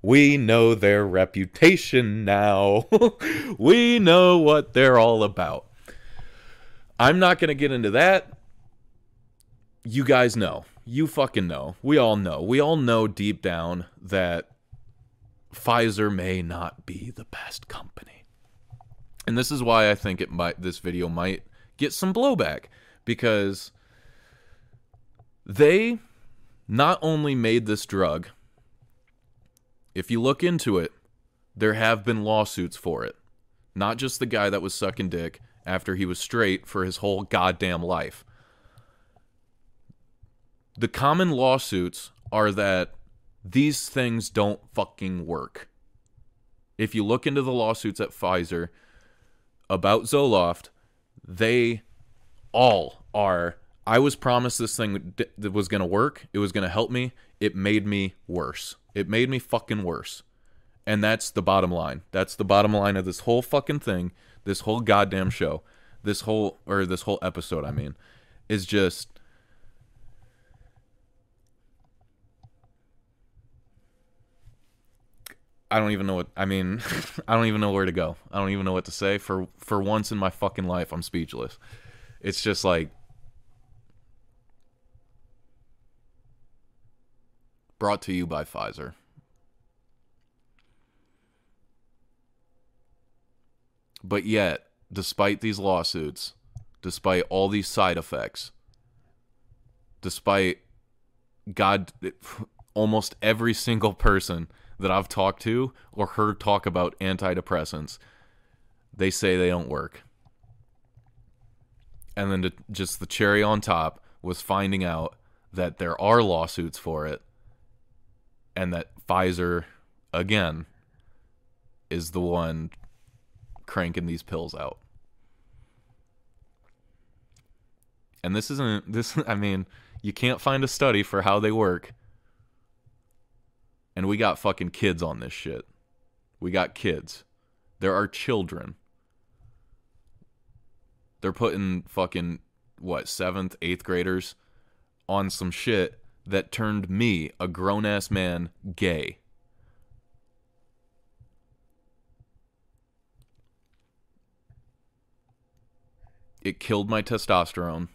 we know their reputation now. we know what they're all about. I'm not going to get into that you guys know. You fucking know. We all know. We all know deep down that Pfizer may not be the best company. And this is why I think it might this video might get some blowback because they not only made this drug if you look into it, there have been lawsuits for it. Not just the guy that was sucking dick after he was straight for his whole goddamn life the common lawsuits are that these things don't fucking work. If you look into the lawsuits at Pfizer about Zoloft, they all are I was promised this thing that was going to work. It was going to help me. It made me worse. It made me fucking worse. And that's the bottom line. That's the bottom line of this whole fucking thing, this whole goddamn show, this whole or this whole episode, I mean, is just I don't even know what I mean. I don't even know where to go. I don't even know what to say. For for once in my fucking life, I'm speechless. It's just like brought to you by Pfizer. But yet, despite these lawsuits, despite all these side effects, despite God almost every single person that I've talked to or heard talk about antidepressants, they say they don't work. And then to, just the cherry on top was finding out that there are lawsuits for it and that Pfizer, again, is the one cranking these pills out. And this isn't this I mean, you can't find a study for how they work and we got fucking kids on this shit. We got kids. There are children. They're putting fucking what, seventh, eighth graders on some shit that turned me, a grown ass man, gay. It killed my testosterone.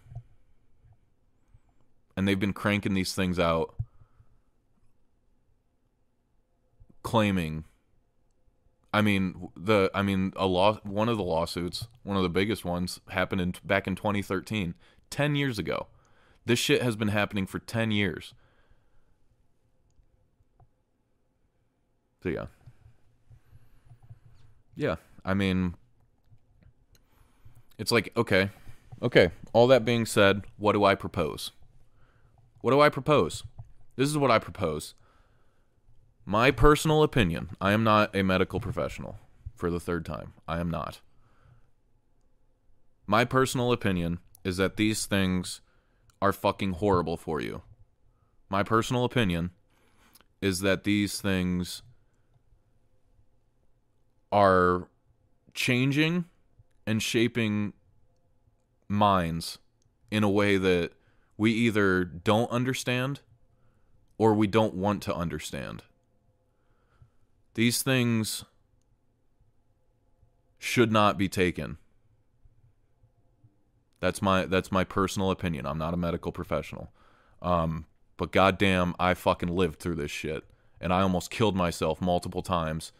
And they've been cranking these things out claiming I mean the I mean a law one of the lawsuits, one of the biggest ones happened in back in 2013, 10 years ago. This shit has been happening for 10 years. So yeah. Yeah, I mean it's like okay. Okay, all that being said, what do I propose? What do I propose? This is what I propose. My personal opinion I am not a medical professional for the third time. I am not. My personal opinion is that these things are fucking horrible for you. My personal opinion is that these things are changing and shaping minds in a way that we either don't understand or we don't want to understand. These things should not be taken. That's my that's my personal opinion. I'm not a medical professional. Um, but goddamn, I fucking lived through this shit, and I almost killed myself multiple times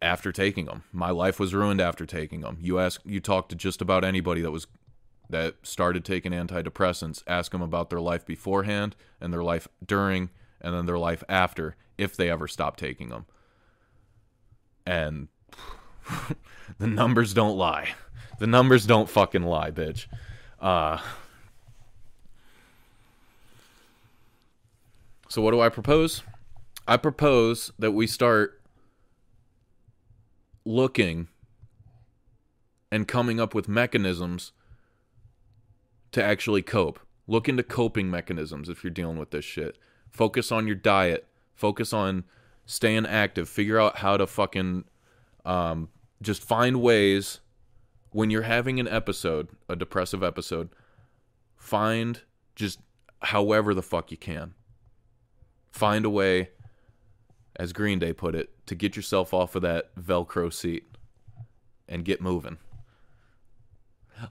after taking them. My life was ruined after taking them. You ask, you talk to just about anybody that was that started taking antidepressants, ask them about their life beforehand and their life during and then their life after if they ever stopped taking them. And the numbers don't lie. The numbers don't fucking lie, bitch. Uh So what do I propose? I propose that we start looking and coming up with mechanisms to actually cope. Look into coping mechanisms if you're dealing with this shit. Focus on your diet. Focus on staying active. Figure out how to fucking um, just find ways when you're having an episode, a depressive episode, find just however the fuck you can. Find a way, as Green Day put it, to get yourself off of that Velcro seat and get moving.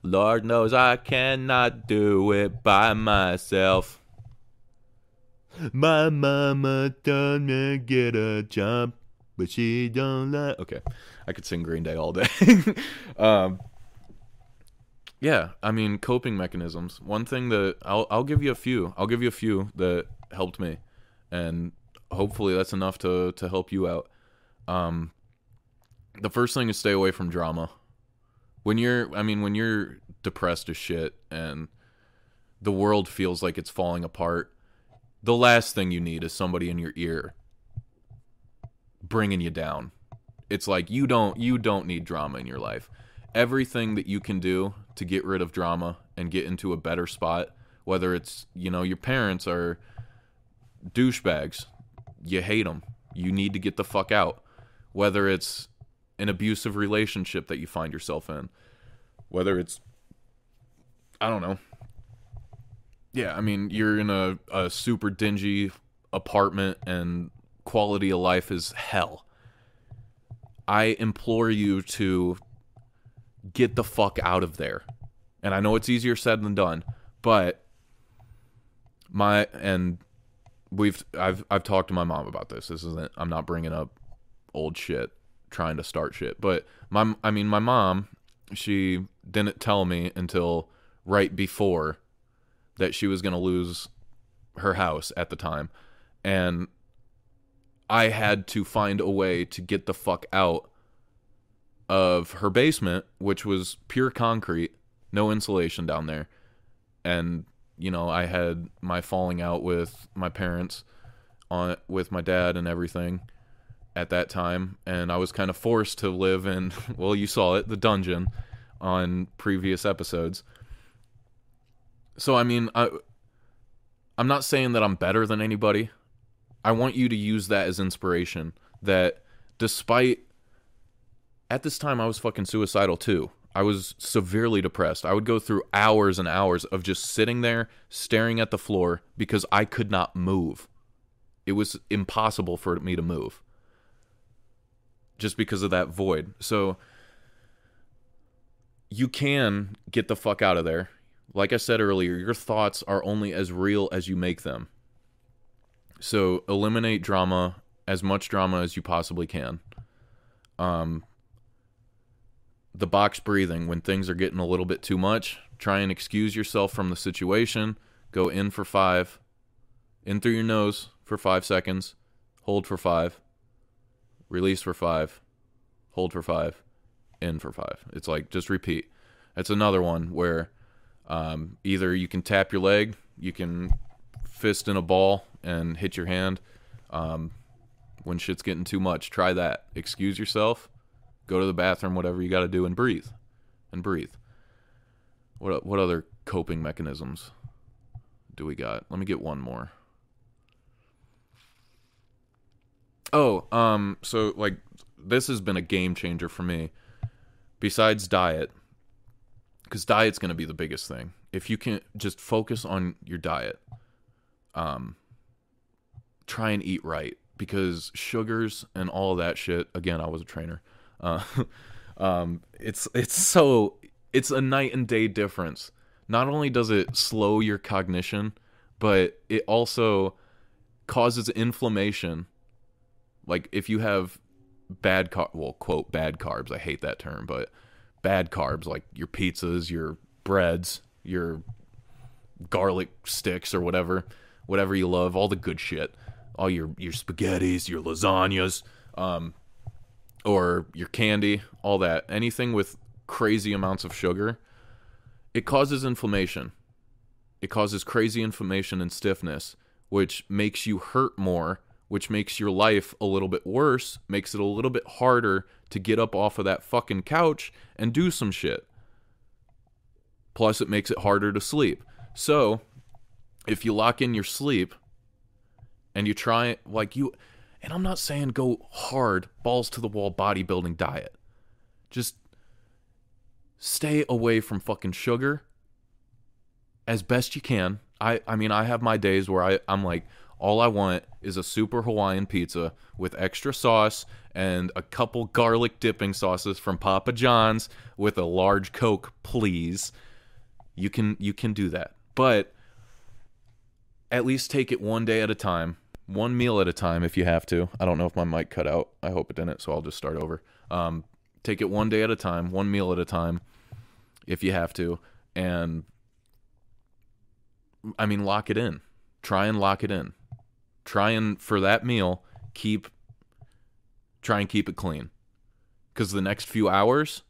Lord knows I cannot do it by myself. My mama told me get a job, but she don't like. Okay, I could sing Green Day all day. um, yeah, I mean coping mechanisms. One thing that I'll I'll give you a few. I'll give you a few that helped me, and hopefully that's enough to to help you out. Um, the first thing is stay away from drama. When you're, I mean, when you're depressed as shit and the world feels like it's falling apart, the last thing you need is somebody in your ear bringing you down. It's like you don't you don't need drama in your life. Everything that you can do to get rid of drama and get into a better spot, whether it's, you know, your parents are douchebags, you hate them, you need to get the fuck out. Whether it's an abusive relationship that you find yourself in, whether it's I don't know. Yeah, I mean, you're in a, a super dingy apartment and quality of life is hell. I implore you to get the fuck out of there. And I know it's easier said than done, but my and we've I've I've talked to my mom about this. This isn't I'm not bringing up old shit trying to start shit. But my I mean my mom, she didn't tell me until right before that she was going to lose her house at the time. And I had to find a way to get the fuck out of her basement, which was pure concrete, no insulation down there. And you know, I had my falling out with my parents on with my dad and everything at that time and I was kind of forced to live in well, you saw it, the dungeon on previous episodes. So I mean, I I'm not saying that I'm better than anybody. I want you to use that as inspiration that despite at this time I was fucking suicidal too. I was severely depressed. I would go through hours and hours of just sitting there staring at the floor because I could not move. It was impossible for me to move just because of that void. So you can get the fuck out of there. Like I said earlier, your thoughts are only as real as you make them. So eliminate drama, as much drama as you possibly can. Um, the box breathing, when things are getting a little bit too much, try and excuse yourself from the situation. Go in for five, in through your nose for five seconds, hold for five, release for five, hold for five, in for five. It's like just repeat. That's another one where um, either you can tap your leg, you can fist in a ball and hit your hand. Um, when shit's getting too much, try that. Excuse yourself, go to the bathroom, whatever you got to do, and breathe, and breathe. What what other coping mechanisms do we got? Let me get one more. Oh, um, so like this has been a game changer for me. Besides diet, because diet's going to be the biggest thing. If you can just focus on your diet, um, try and eat right because sugars and all that shit. Again, I was a trainer. Uh, um, it's it's so it's a night and day difference. Not only does it slow your cognition, but it also causes inflammation. Like if you have bad car well quote bad carbs, I hate that term, but bad carbs like your pizzas, your breads, your garlic sticks or whatever, whatever you love, all the good shit, all your your spaghettis, your lasagnas, um, or your candy, all that, anything with crazy amounts of sugar, it causes inflammation. It causes crazy inflammation and stiffness, which makes you hurt more, which makes your life a little bit worse, makes it a little bit harder to get up off of that fucking couch and do some shit. Plus, it makes it harder to sleep. So, if you lock in your sleep and you try, like you, and I'm not saying go hard, balls to the wall bodybuilding diet. Just stay away from fucking sugar as best you can. I, I mean, I have my days where I, I'm like, all I want is a super Hawaiian pizza with extra sauce and a couple garlic dipping sauces from Papa John's with a large Coke, please. You can you can do that. But at least take it one day at a time, one meal at a time if you have to. I don't know if my mic cut out. I hope it didn't, so I'll just start over. Um, take it one day at a time, one meal at a time if you have to and I mean lock it in. Try and lock it in. Try and for that meal keep try and keep it clean. Cuz the next few hours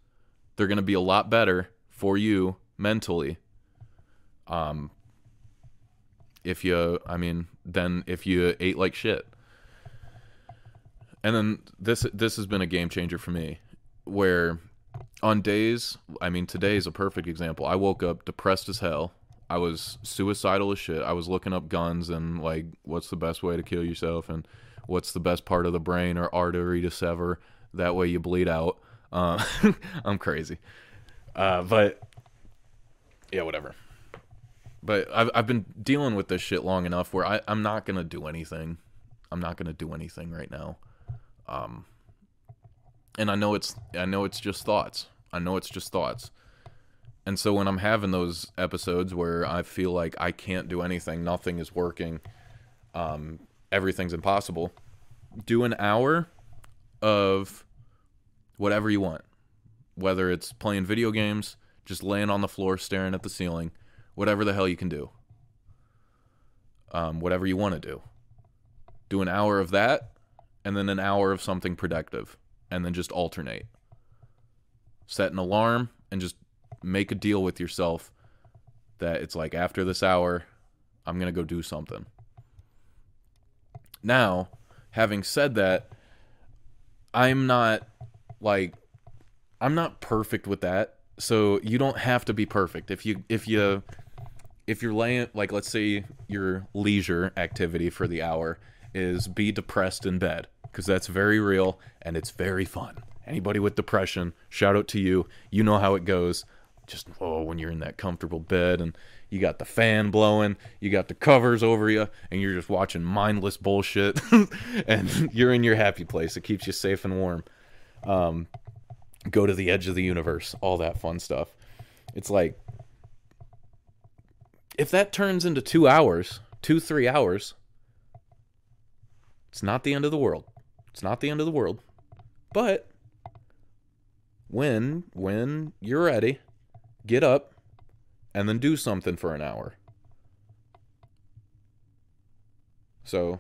they're going to be a lot better for you mentally. Um if you I mean then if you ate like shit. And then this this has been a game changer for me where on days, I mean, today is a perfect example. I woke up depressed as hell. I was suicidal as shit. I was looking up guns and like, what's the best way to kill yourself and what's the best part of the brain or artery to sever. That way you bleed out. Uh, I'm crazy. Uh, but yeah, whatever. But I've I've been dealing with this shit long enough where I I'm not gonna do anything. I'm not gonna do anything right now. Um, and I know it's I know it's just thoughts. I know it's just thoughts. And so when I'm having those episodes where I feel like I can't do anything, nothing is working, um, everything's impossible, do an hour of whatever you want. Whether it's playing video games, just laying on the floor staring at the ceiling, whatever the hell you can do. Um, whatever you want to do. Do an hour of that, and then an hour of something productive and then just alternate. Set an alarm and just make a deal with yourself that it's like after this hour, I'm going to go do something. Now, having said that, I'm not like I'm not perfect with that. So you don't have to be perfect. If you if you if you're laying like let's say your leisure activity for the hour is be depressed in bed because that's very real and it's very fun. Anybody with depression, shout out to you. You know how it goes. Just oh, when you're in that comfortable bed and you got the fan blowing, you got the covers over you, and you're just watching mindless bullshit, and you're in your happy place. It keeps you safe and warm. Um, go to the edge of the universe, all that fun stuff. It's like if that turns into two hours, two three hours, It's not the end of the world. It's not the end of the world. But when when you're ready, get up and then do something for an hour. So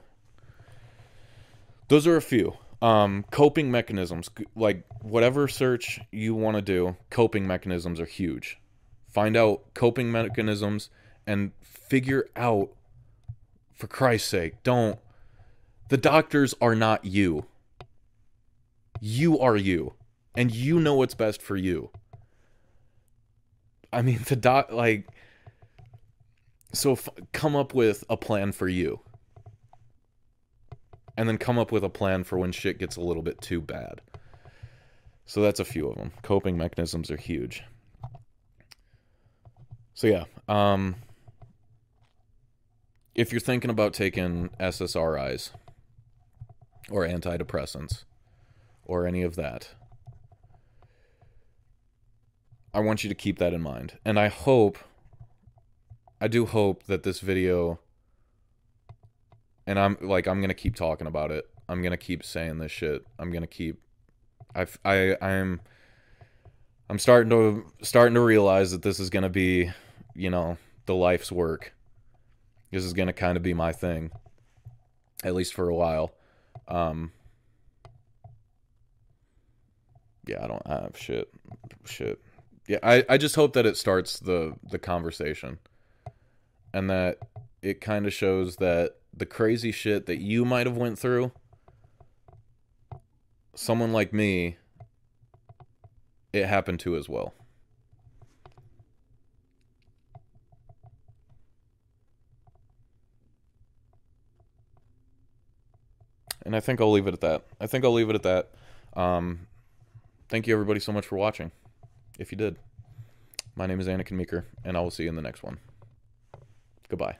those are a few um, coping mechanisms like whatever search you want to do coping mechanisms are huge find out coping mechanisms and figure out for christ's sake don't the doctors are not you you are you and you know what's best for you i mean the doc like so f- come up with a plan for you and then come up with a plan for when shit gets a little bit too bad. So that's a few of them. Coping mechanisms are huge. So yeah, um if you're thinking about taking SSRIs or antidepressants or any of that, I want you to keep that in mind. And I hope I do hope that this video and I'm like I'm gonna keep talking about it. I'm gonna keep saying this shit. I'm gonna keep. I I I'm. I'm starting to starting to realize that this is gonna be, you know, the life's work. This is gonna kind of be my thing, at least for a while. Um. Yeah, I don't have shit, shit. Yeah, I I just hope that it starts the the conversation, and that it kind of shows that the crazy shit that you might have went through someone like me it happened to as well and i think i'll leave it at that. I think i'll leave it at that. Um, thank you everybody so much for watching. If you did my name is Anikin Meeker and i will see you in the next one. Goodbye